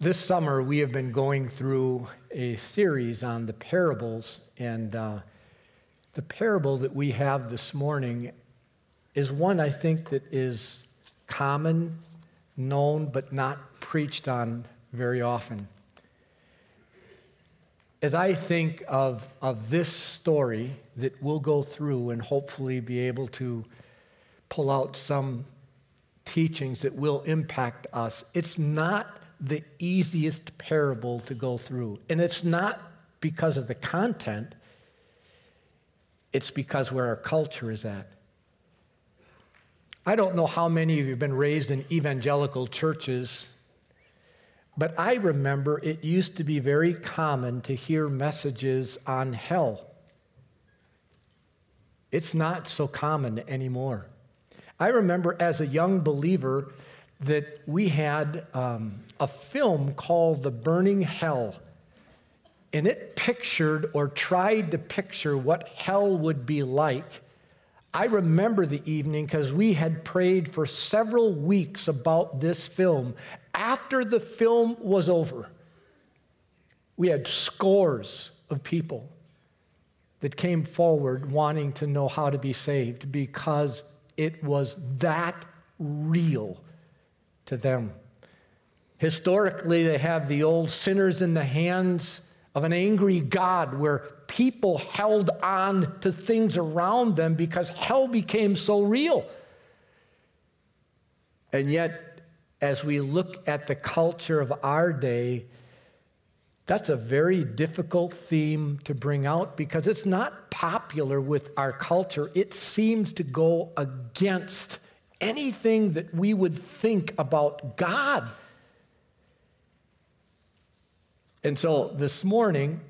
This summer, we have been going through a series on the parables, and uh, the parable that we have this morning is one I think that is common, known, but not preached on very often. As I think of, of this story that we'll go through and hopefully be able to pull out some teachings that will impact us, it's not the easiest parable to go through. And it's not because of the content, it's because where our culture is at. I don't know how many of you have been raised in evangelical churches, but I remember it used to be very common to hear messages on hell. It's not so common anymore. I remember as a young believer that we had um, a film called The Burning Hell. And it pictured or tried to picture what hell would be like. I remember the evening because we had prayed for several weeks about this film. After the film was over, we had scores of people that came forward wanting to know how to be saved because it was that real to them. Historically, they have the old sinners in the hands of an angry God where people held on to things around them because hell became so real. And yet, as we look at the culture of our day, that's a very difficult theme to bring out because it's not popular with our culture. It seems to go against anything that we would think about God. And so this morning,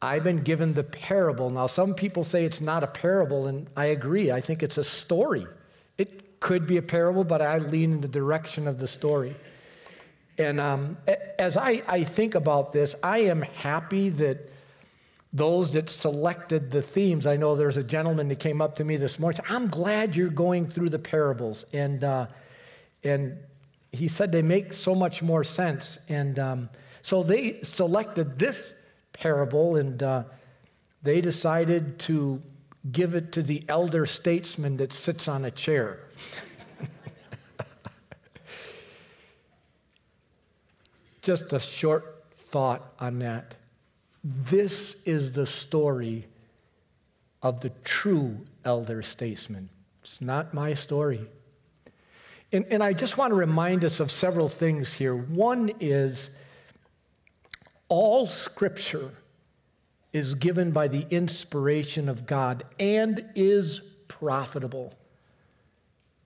I've been given the parable. Now, some people say it's not a parable, and I agree. I think it's a story. It could be a parable, but I lean in the direction of the story. And um, as I, I think about this, I am happy that those that selected the themes. I know there's a gentleman that came up to me this morning. I'm glad you're going through the parables, and uh, and he said they make so much more sense. And um, so they selected this parable, and uh, they decided to give it to the elder statesman that sits on a chair. Just a short thought on that. This is the story of the true elder statesman. It's not my story. And, and I just want to remind us of several things here. One is all scripture is given by the inspiration of God and is profitable.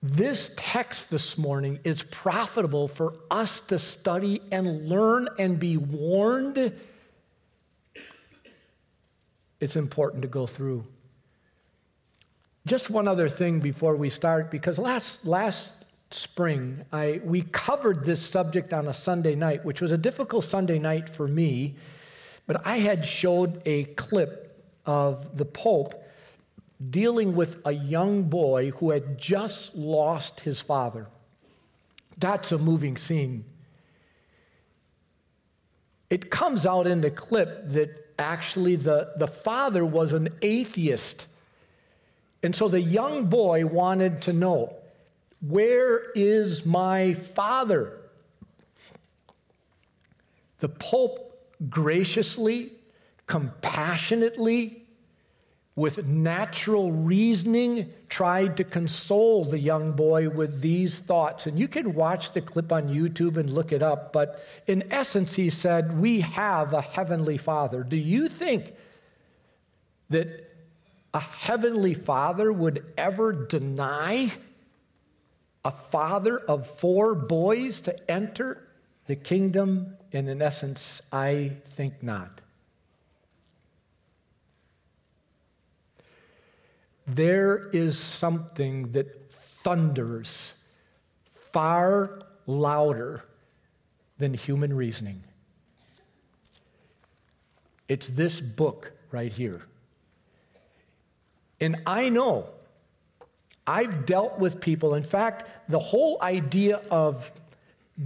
This text this morning is profitable for us to study and learn and be warned it's important to go through. Just one other thing before we start, because last, last spring, I, we covered this subject on a Sunday night, which was a difficult Sunday night for me, but I had showed a clip of the Pope dealing with a young boy who had just lost his father. That's a moving scene. It comes out in the clip that actually the, the father was an atheist. And so the young boy wanted to know, where is my father? The Pope graciously, compassionately, with natural reasoning, tried to console the young boy with these thoughts. And you can watch the clip on YouTube and look it up. But in essence, he said, We have a heavenly father. Do you think that a heavenly father would ever deny a father of four boys to enter the kingdom? And in essence, I think not. There is something that thunders far louder than human reasoning. It's this book right here. And I know, I've dealt with people. In fact, the whole idea of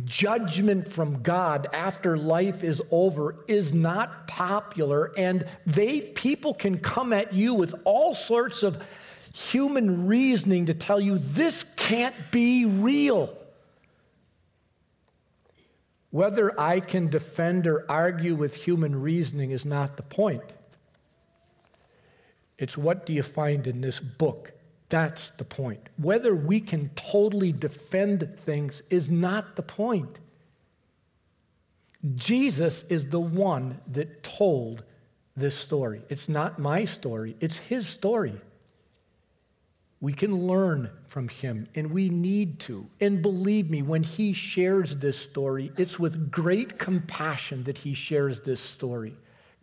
judgment from God after life is over is not popular and they people can come at you with all sorts of human reasoning to tell you this can't be real. Whether I can defend or argue with human reasoning is not the point. It's what do you find in this book that's the point. Whether we can totally defend things is not the point. Jesus is the one that told this story. It's not my story, it's his story. We can learn from him, and we need to. And believe me, when he shares this story, it's with great compassion that he shares this story.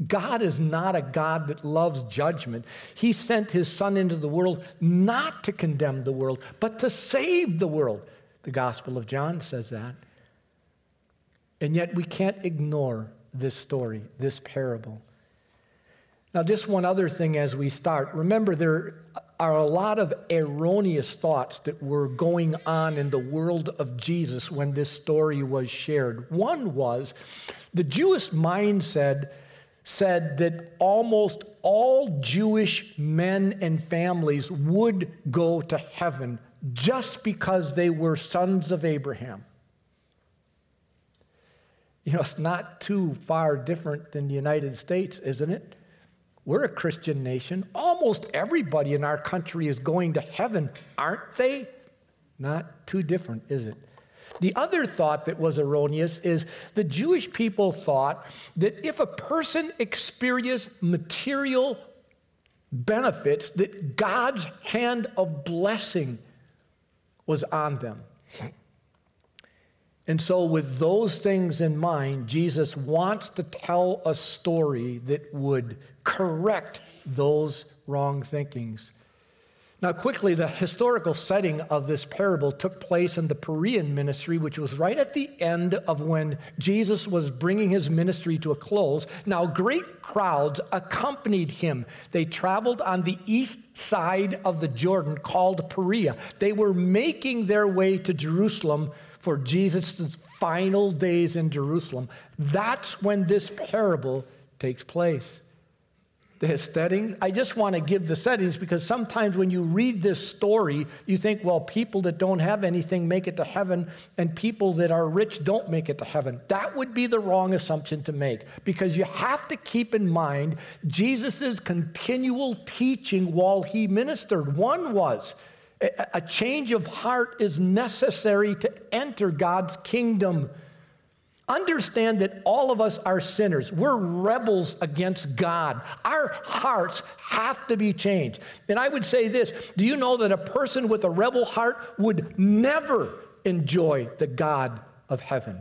God is not a God that loves judgment. He sent his Son into the world not to condemn the world, but to save the world. The Gospel of John says that. And yet we can't ignore this story, this parable. Now, just one other thing as we start. Remember, there are a lot of erroneous thoughts that were going on in the world of Jesus when this story was shared. One was the Jewish mind said, said that almost all Jewish men and families would go to heaven just because they were sons of Abraham. You know, it's not too far different than the United States, isn't it? We're a Christian nation. Almost everybody in our country is going to heaven, aren't they? Not too different, is it? The other thought that was erroneous is the Jewish people thought that if a person experienced material benefits, that God's hand of blessing was on them. And so, with those things in mind, Jesus wants to tell a story that would correct those wrong thinkings. Now, quickly, the historical setting of this parable took place in the Perean ministry, which was right at the end of when Jesus was bringing his ministry to a close. Now, great crowds accompanied him. They traveled on the east side of the Jordan called Perea. They were making their way to Jerusalem for Jesus' final days in Jerusalem. That's when this parable takes place the setting. I just want to give the settings because sometimes when you read this story, you think, well, people that don't have anything make it to heaven, and people that are rich don't make it to heaven. That would be the wrong assumption to make because you have to keep in mind Jesus' continual teaching while he ministered. One was, a change of heart is necessary to enter God's kingdom. Understand that all of us are sinners. We're rebels against God. Our hearts have to be changed. And I would say this do you know that a person with a rebel heart would never enjoy the God of heaven?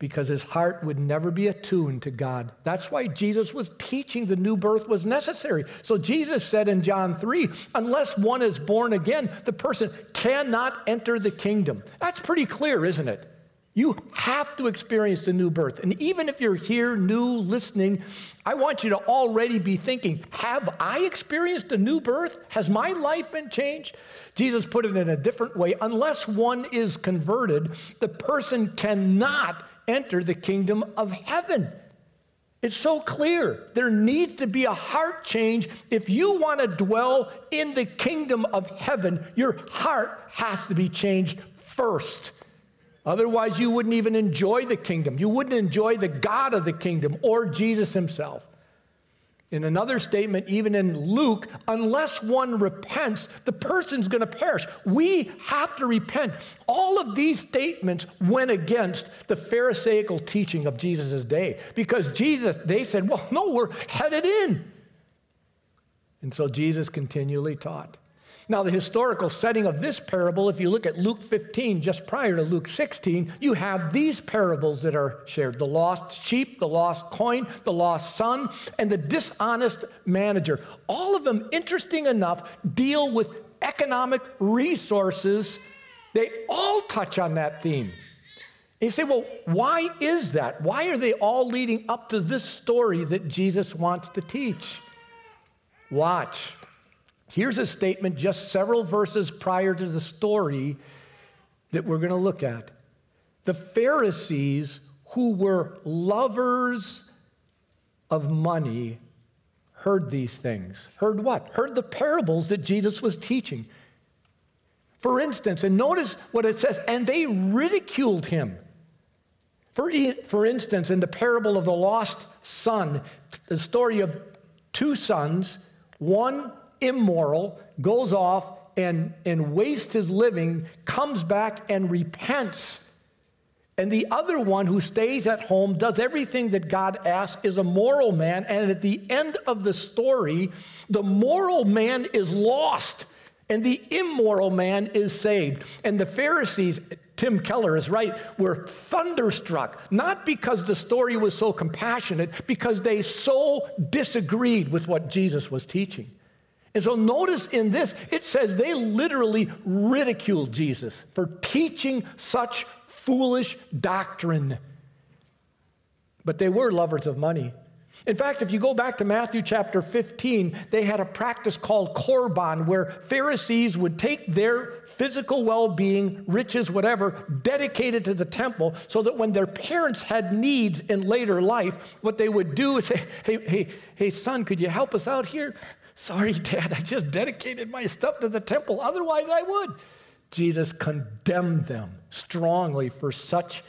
Because his heart would never be attuned to God. That's why Jesus was teaching the new birth was necessary. So Jesus said in John 3 unless one is born again, the person cannot enter the kingdom. That's pretty clear, isn't it? You have to experience the new birth. And even if you're here, new, listening, I want you to already be thinking Have I experienced a new birth? Has my life been changed? Jesus put it in a different way. Unless one is converted, the person cannot enter the kingdom of heaven. It's so clear. There needs to be a heart change. If you want to dwell in the kingdom of heaven, your heart has to be changed first. Otherwise, you wouldn't even enjoy the kingdom. You wouldn't enjoy the God of the kingdom or Jesus himself. In another statement, even in Luke, unless one repents, the person's going to perish. We have to repent. All of these statements went against the Pharisaical teaching of Jesus' day because Jesus, they said, well, no, we're headed in. And so Jesus continually taught. Now, the historical setting of this parable, if you look at Luke 15, just prior to Luke 16, you have these parables that are shared the lost sheep, the lost coin, the lost son, and the dishonest manager. All of them, interesting enough, deal with economic resources. They all touch on that theme. And you say, well, why is that? Why are they all leading up to this story that Jesus wants to teach? Watch. Here's a statement just several verses prior to the story that we're going to look at. The Pharisees, who were lovers of money, heard these things. Heard what? Heard the parables that Jesus was teaching. For instance, and notice what it says, and they ridiculed him. For, for instance, in the parable of the lost son, the story of two sons, one immoral, goes off and, and wastes his living, comes back and repents. And the other one who stays at home, does everything that God asks, is a moral man. And at the end of the story, the moral man is lost and the immoral man is saved. And the Pharisees, Tim Keller is right, were thunderstruck, not because the story was so compassionate, because they so disagreed with what Jesus was teaching. And so notice in this, it says they literally ridiculed Jesus for teaching such foolish doctrine. But they were lovers of money. In fact, if you go back to Matthew chapter 15, they had a practice called korban, where Pharisees would take their physical well being, riches, whatever, dedicated to the temple, so that when their parents had needs in later life, what they would do is say, Hey, hey, hey, son, could you help us out here? Sorry, Dad, I just dedicated my stuff to the temple, otherwise I would. Jesus condemned them strongly for such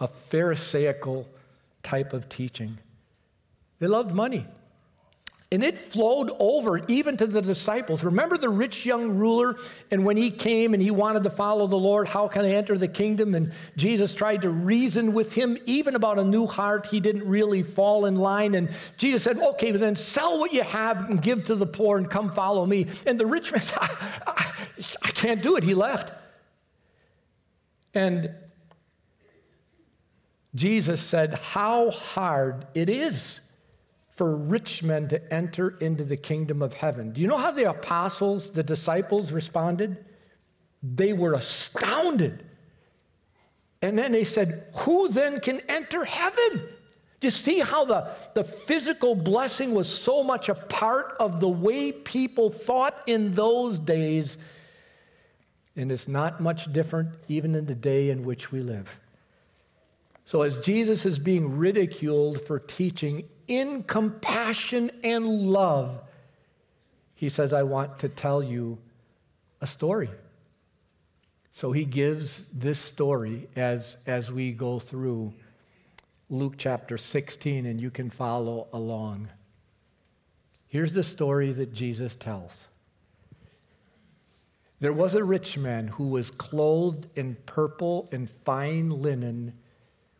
a Pharisaical type of teaching. They loved money. And it flowed over even to the disciples. Remember the rich young ruler? And when he came and he wanted to follow the Lord, how can I enter the kingdom? And Jesus tried to reason with him, even about a new heart. He didn't really fall in line. And Jesus said, Okay, then sell what you have and give to the poor and come follow me. And the rich man said, I, I, I can't do it. He left. And Jesus said, How hard it is for rich men to enter into the kingdom of heaven. Do you know how the apostles, the disciples responded? They were astounded. And then they said, Who then can enter heaven? Do you see how the, the physical blessing was so much a part of the way people thought in those days? And it's not much different even in the day in which we live. So, as Jesus is being ridiculed for teaching in compassion and love, he says, I want to tell you a story. So he gives this story as, as we go through Luke chapter 16, and you can follow along. Here's the story that Jesus tells. There was a rich man who was clothed in purple and fine linen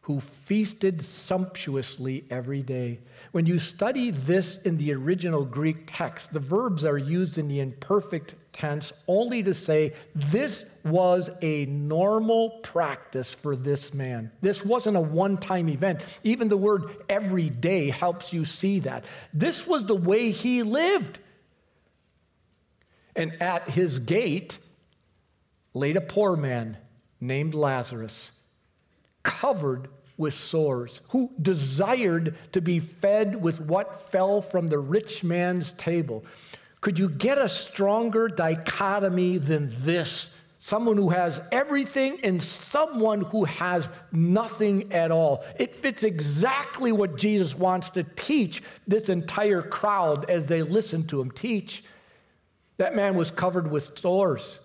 who feasted sumptuously every day. When you study this in the original Greek text, the verbs are used in the imperfect tense only to say this was a normal practice for this man. This wasn't a one time event. Even the word every day helps you see that. This was the way he lived. And at his gate laid a poor man named Lazarus covered with sores, who desired to be fed with what fell from the rich man's table. Could you get a stronger dichotomy than this? Someone who has everything and someone who has nothing at all. It fits exactly what Jesus wants to teach this entire crowd as they listen to him teach. That man was covered with sores.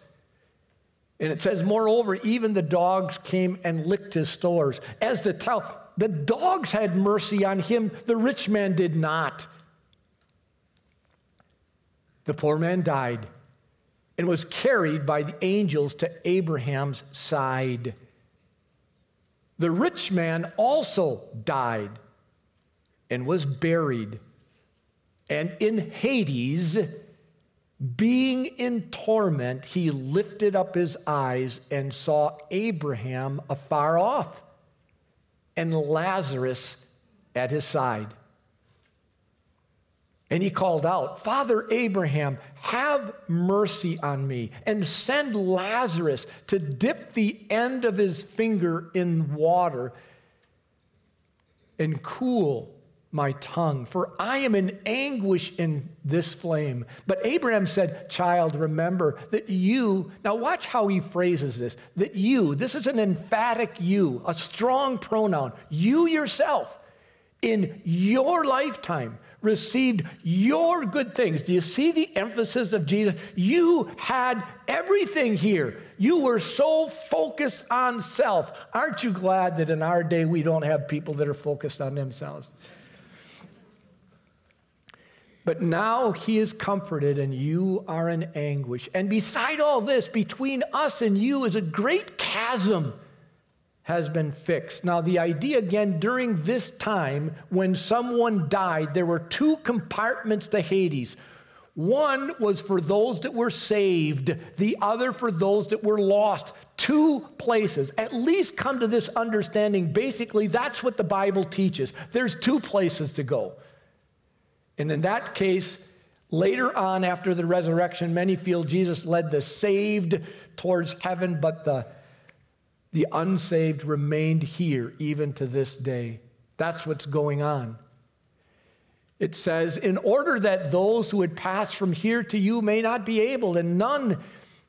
And it says, moreover, even the dogs came and licked his stores. As to tell, the dogs had mercy on him, the rich man did not. The poor man died and was carried by the angels to Abraham's side. The rich man also died and was buried. And in Hades, being in torment, he lifted up his eyes and saw Abraham afar off and Lazarus at his side. And he called out, Father Abraham, have mercy on me and send Lazarus to dip the end of his finger in water and cool my tongue, for I am in anguish in this flame. But Abraham said, Child, remember that you, now watch how he phrases this, that you, this is an emphatic you, a strong pronoun, you yourself, in your lifetime received your good things. Do you see the emphasis of Jesus? You had everything here. You were so focused on self. Aren't you glad that in our day we don't have people that are focused on themselves? But now he is comforted and you are in anguish. And beside all this, between us and you is a great chasm has been fixed. Now, the idea again, during this time when someone died, there were two compartments to Hades. One was for those that were saved, the other for those that were lost. Two places. At least come to this understanding. Basically, that's what the Bible teaches. There's two places to go. And in that case, later on after the resurrection, many feel Jesus led the saved towards heaven, but the, the unsaved remained here even to this day. That's what's going on. It says, in order that those who had passed from here to you may not be able, and none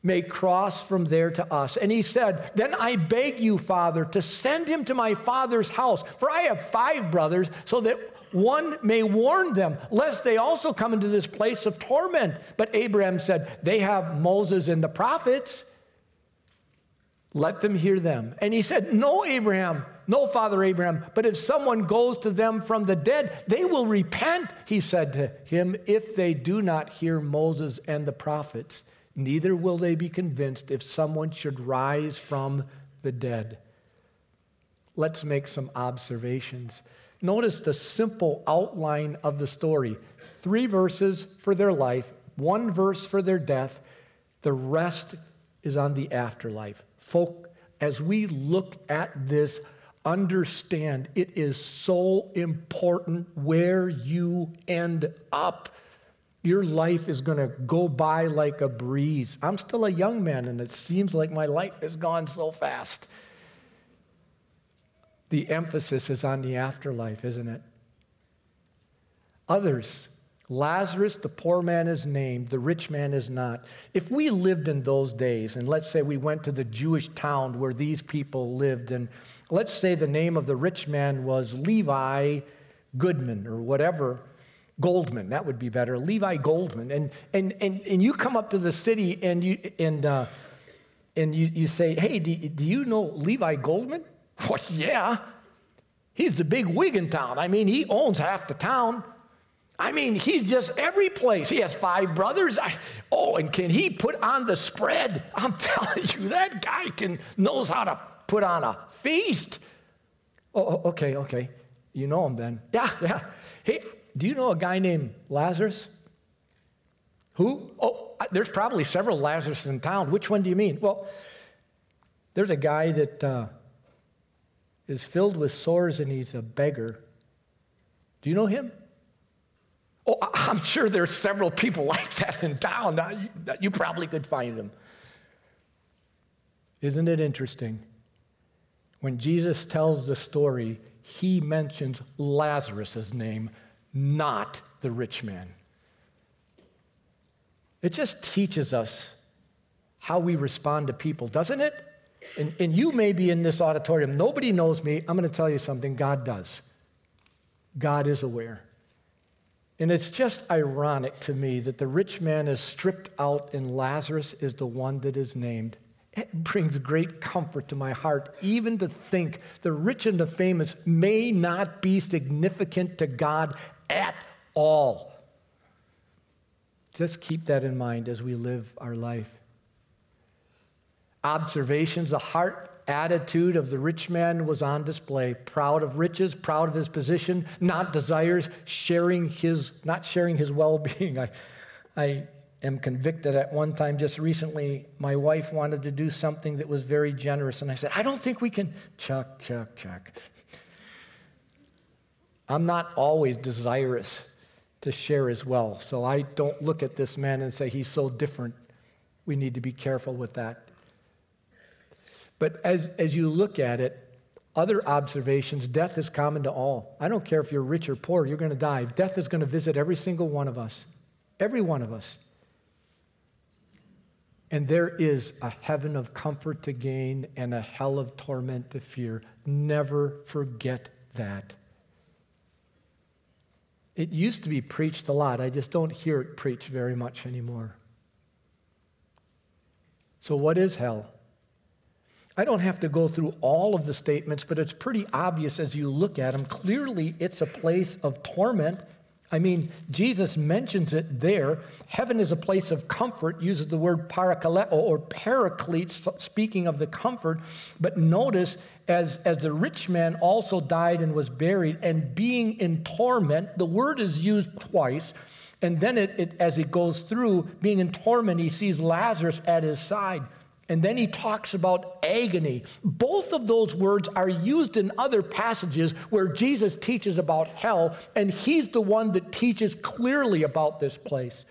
may cross from there to us. And he said, Then I beg you, Father, to send him to my father's house, for I have five brothers, so that one may warn them, lest they also come into this place of torment. But Abraham said, They have Moses and the prophets. Let them hear them. And he said, No, Abraham, no, Father Abraham, but if someone goes to them from the dead, they will repent, he said to him, if they do not hear Moses and the prophets. Neither will they be convinced if someone should rise from the dead. Let's make some observations. Notice the simple outline of the story three verses for their life, one verse for their death. The rest is on the afterlife. Folk, as we look at this, understand it is so important where you end up. Your life is going to go by like a breeze. I'm still a young man, and it seems like my life has gone so fast the emphasis is on the afterlife, isn't it? Others, Lazarus, the poor man is named, the rich man is not. If we lived in those days, and let's say we went to the Jewish town where these people lived, and let's say the name of the rich man was Levi Goodman or whatever, Goldman, that would be better, Levi Goldman. And, and, and, and you come up to the city and you, and, uh, and you, you say, hey, do, do you know Levi Goldman? Well, yeah. He's the big wig in town. I mean, he owns half the town. I mean, he's just every place. He has five brothers. I, oh, and can he put on the spread? I'm telling you, that guy can knows how to put on a feast. Oh, oh, okay, okay. You know him then. Yeah, yeah. Hey, do you know a guy named Lazarus? Who? Oh, there's probably several Lazarus in town. Which one do you mean? Well, there's a guy that uh, is filled with sores and he's a beggar. Do you know him? Oh, I'm sure there's several people like that in town. You, you probably could find them. Isn't it interesting? When Jesus tells the story, he mentions Lazarus' name, not the rich man. It just teaches us how we respond to people, doesn't it? And, and you may be in this auditorium. Nobody knows me. I'm going to tell you something God does. God is aware. And it's just ironic to me that the rich man is stripped out and Lazarus is the one that is named. It brings great comfort to my heart, even to think the rich and the famous may not be significant to God at all. Just keep that in mind as we live our life observations, the heart attitude of the rich man was on display proud of riches proud of his position not desires sharing his not sharing his well-being. I i am convicted at one time just recently my wife wanted to do something that was very generous and i said i don't think we can chuck chuck chuck. I'm not always desirous to share as well so i don't look at this man and say he's so different we need to be careful with that but as, as you look at it, Other observations death is common to all. I don't care if you're rich or poor, you're going to die. Death is going to visit every single one of us. Every one of us. And there is a heaven of comfort to gain and a hell of torment to fear. Never forget that. It used to be preached a lot. I just don't hear it preached very much anymore. So, what is hell? I don't have to go through all of the statements, but it's pretty obvious as you look at them. Clearly, it's a place of torment I mean, Jesus mentions it there. Heaven is a place of comfort, uses the word parakaleo or paraclete, speaking of the comfort. But notice, as, as the rich man also died and was buried, and being in torment, the word is used twice. And then, it, it, as he goes through, being in torment, he sees Lazarus at his side. And then he talks about agony. Both of those words are used in other passages where Jesus teaches about hell, and he's the one that teaches clearly about this place.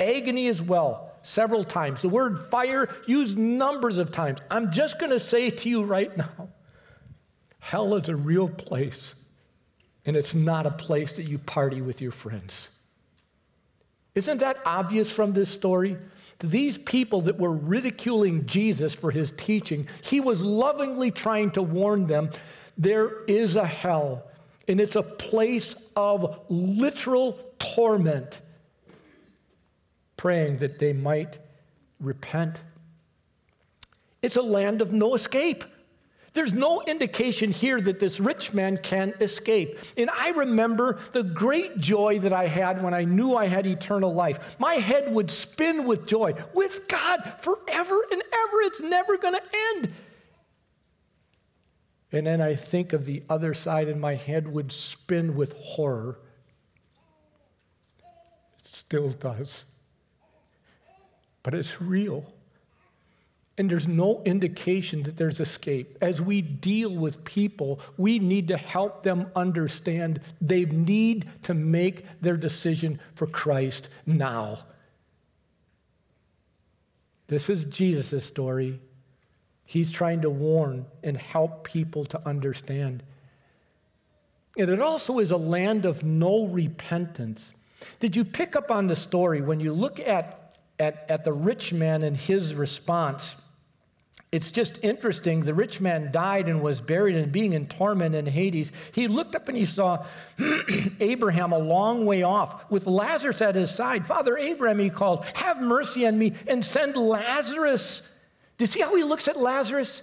Agony as well, several times. The word fire used numbers of times. I'm just going to say to you right now hell is a real place, and it's not a place that you party with your friends. Isn't that obvious from this story? These people that were ridiculing Jesus for his teaching, he was lovingly trying to warn them there is a hell, and it's a place of literal torment, praying that they might repent. It's a land of no escape. There's no indication here that this rich man can escape. And I remember the great joy that I had when I knew I had eternal life. My head would spin with joy, with God forever and ever. It's never going to end. And then I think of the other side, and my head would spin with horror. It still does. But it's real. And there's no indication that there's escape. As we deal with people, we need to help them understand they need to make their decision for Christ now. This is Jesus' story. He's trying to warn and help people to understand. And it also is a land of no repentance. Did you pick up on the story when you look at, at, at the rich man and his response? It's just interesting. The rich man died and was buried, and being in torment in Hades, he looked up and he saw Abraham a long way off with Lazarus at his side. Father Abraham, he called, Have mercy on me and send Lazarus. Do you see how he looks at Lazarus?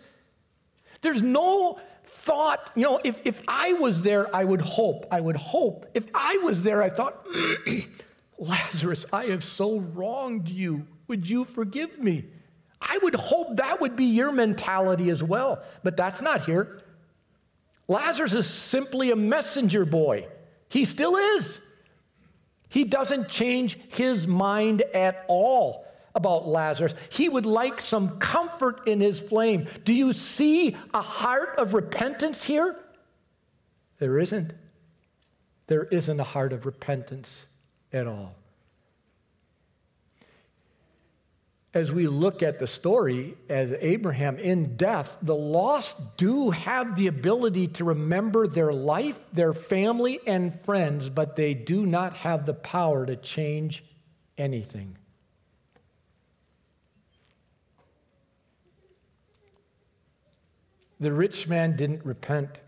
There's no thought, you know, if, if I was there, I would hope. I would hope. If I was there, I thought, Lazarus, I have so wronged you. Would you forgive me? I would hope that would be your mentality as well, but that's not here. Lazarus is simply a messenger boy. He still is. He doesn't change his mind at all about Lazarus. He would like some comfort in his flame. Do you see a heart of repentance here? There isn't. There isn't a heart of repentance at all. As we look at the story as Abraham in death, the lost do have the ability to remember their life, their family, and friends, but they do not have the power to change anything. The rich man didn't repent.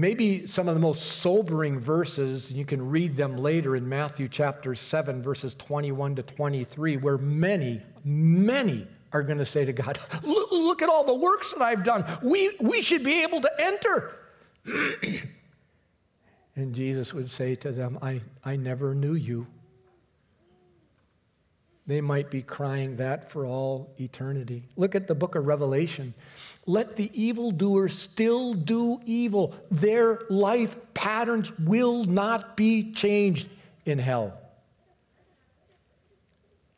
Maybe some of the most sobering verses, you can read them later in Matthew chapter 7, verses 21 to 23, where many, many are going to say to God, Look at all the works that I've done. We, we should be able to enter. and Jesus would say to them, I, I never knew you. They might be crying that for all eternity. Look at the book of Revelation. Let the evildoers still do evil. Their life patterns will not be changed in hell.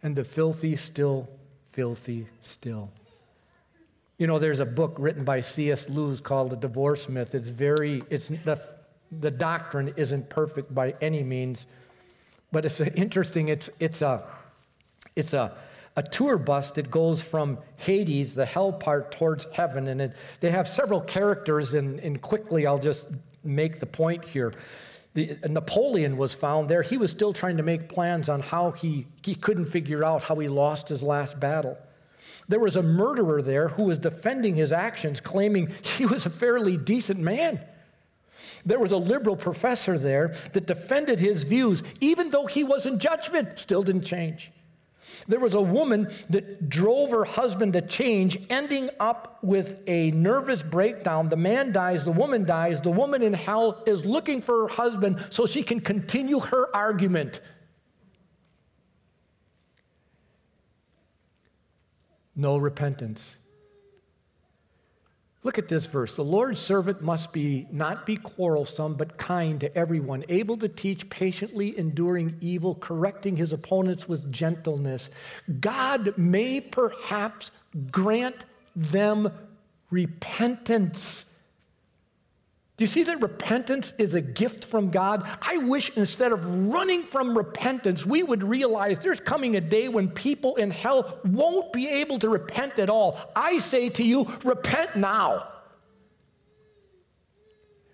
And the filthy still, filthy still. You know, there's a book written by C.S. Lewis called The Divorce Myth. It's very, it's the, the doctrine isn't perfect by any means, but it's interesting. It's, it's a, it's a, a tour bus that goes from Hades, the hell part, towards heaven. And it, they have several characters, and, and quickly I'll just make the point here. The, Napoleon was found there. He was still trying to make plans on how he, he couldn't figure out how he lost his last battle. There was a murderer there who was defending his actions, claiming he was a fairly decent man. There was a liberal professor there that defended his views, even though he was in judgment, still didn't change. There was a woman that drove her husband to change, ending up with a nervous breakdown. The man dies, the woman dies. The woman in hell is looking for her husband so she can continue her argument. No repentance. Look at this verse. The Lord's servant must be not be quarrelsome, but kind to everyone, able to teach, patiently enduring evil, correcting his opponents with gentleness. God may perhaps grant them repentance do you see that repentance is a gift from God? I wish instead of running from repentance, we would realize there's coming a day when people in hell won't be able to repent at all. I say to you, repent now.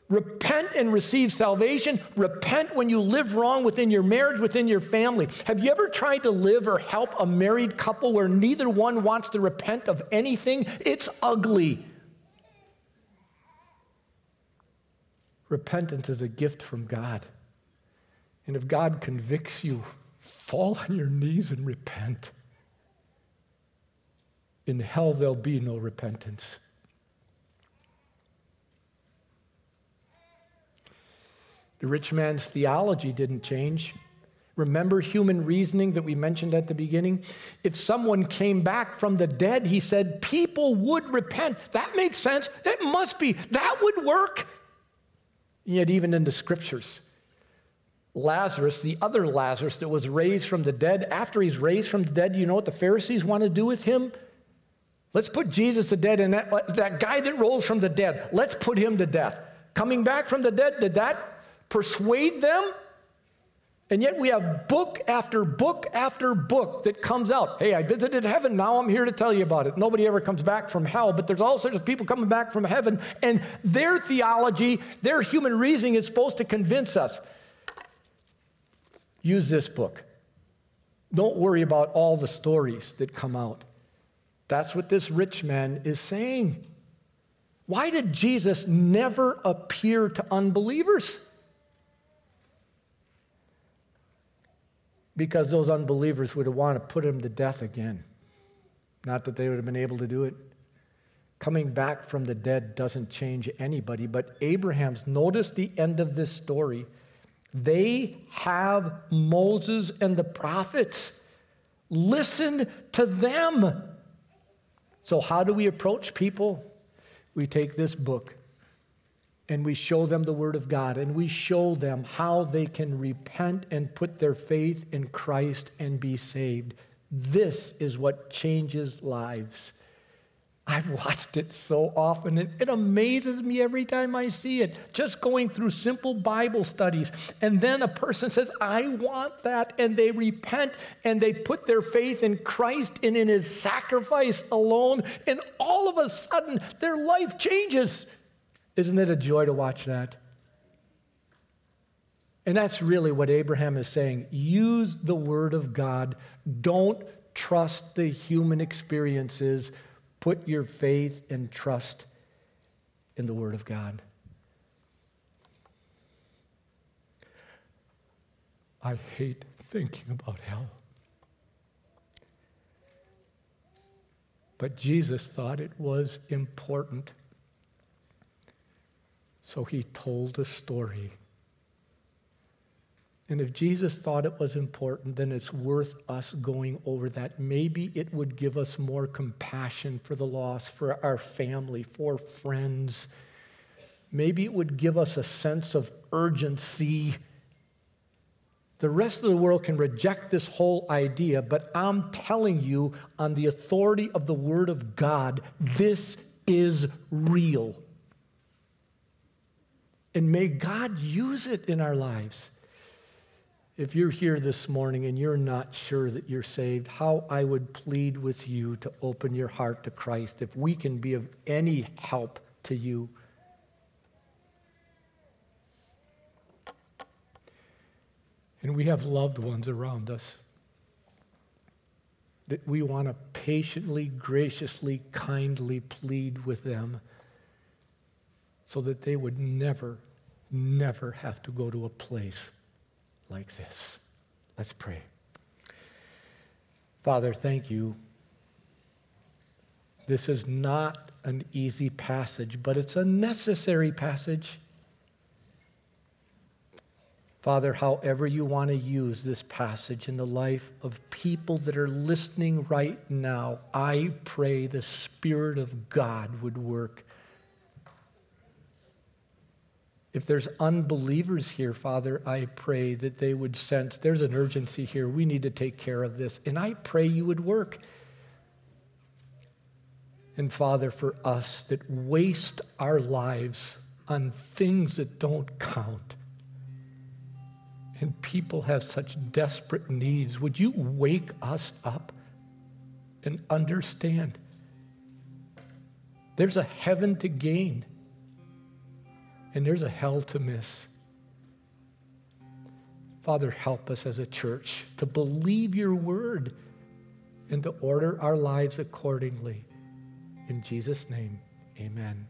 Repent and receive salvation. Repent when you live wrong within your marriage, within your family. Have you ever tried to live or help a married couple where neither one wants to repent of anything? It's ugly. Repentance is a gift from God. And if God convicts you, fall on your knees and repent. In hell, there'll be no repentance. The rich man's theology didn't change. Remember human reasoning that we mentioned at the beginning? If someone came back from the dead, he said, people would repent. That makes sense. It must be. That would work. Yet, even in the scriptures, Lazarus, the other Lazarus that was raised from the dead, after he's raised from the dead, you know what the Pharisees want to do with him? Let's put Jesus to dead and that, uh, that guy that rose from the dead, let's put him to death. Coming back from the dead, did that persuade them? And yet we have book after book after book that comes out. Hey, I visited heaven. Now I'm here to tell you about it. Nobody ever comes back from hell, but there's all sorts of people coming back from heaven, and their theology, their human reasoning is supposed to convince us. Use this book. Don't worry about all the stories that come out. That's what this rich man is saying. Why did Jesus never appear to unbelievers? Because those unbelievers would have wanted to put him to death again. Not that they would have been able to do it. Coming back from the dead doesn't change anybody, but Abraham's, notice the end of this story. They have Moses and the prophets. Listen to them. So, how do we approach people? We take this book and we show them the Word of God and we show them how they can repent and put their faith in Christ and be saved. This is what changes lives. I've watched it so often. It, it, amazes me every time I see it. Just going through simple Bible studies. And then a person says, I want that. And they repent and they put their faith in Christ and in his sacrifice alone. And all of a sudden, their life changes. Isn't it a joy to watch that? And that's really what Abraham is saying. Use the Word of God. Don't trust the human experiences. Put your faith and trust in the Word of God. I hate thinking about hell. But Jesus thought it was important. So he told a story. And if Jesus thought it was important, then it's worth us going over that. Maybe it would give us more compassion for the lost, for our family, for friends. Maybe it would give us a sense of urgency. The rest of the world can reject this whole idea, but I'm telling you, on the authority of the Word of God, this is real. And may God use it in our lives. if you're here this morning and you're not sure that you're saved, how I would plead with you to open your heart to Christ if we can be of any help to you. And we have loved ones around us that we want to patiently, graciously, kindly plead with them so that they would never, never have to go to a place like this. Let's pray. Father, thank you. This is not an easy passage, but it's a necessary passage. Father, however you want to use this passage in the life of people that are listening right now, I pray the Spirit of God would work if there's unbelievers here, Father, I pray that they would sense there's an urgency here. We need to take care of this. And I pray you would work. And Father, for us that waste our lives on things that don't count, and people have such desperate needs, would you wake us up and understand there's a heaven to gain? And there's a hell to miss. Father, help us as a church to believe your word and to order our lives accordingly. In Jesus' name, amen.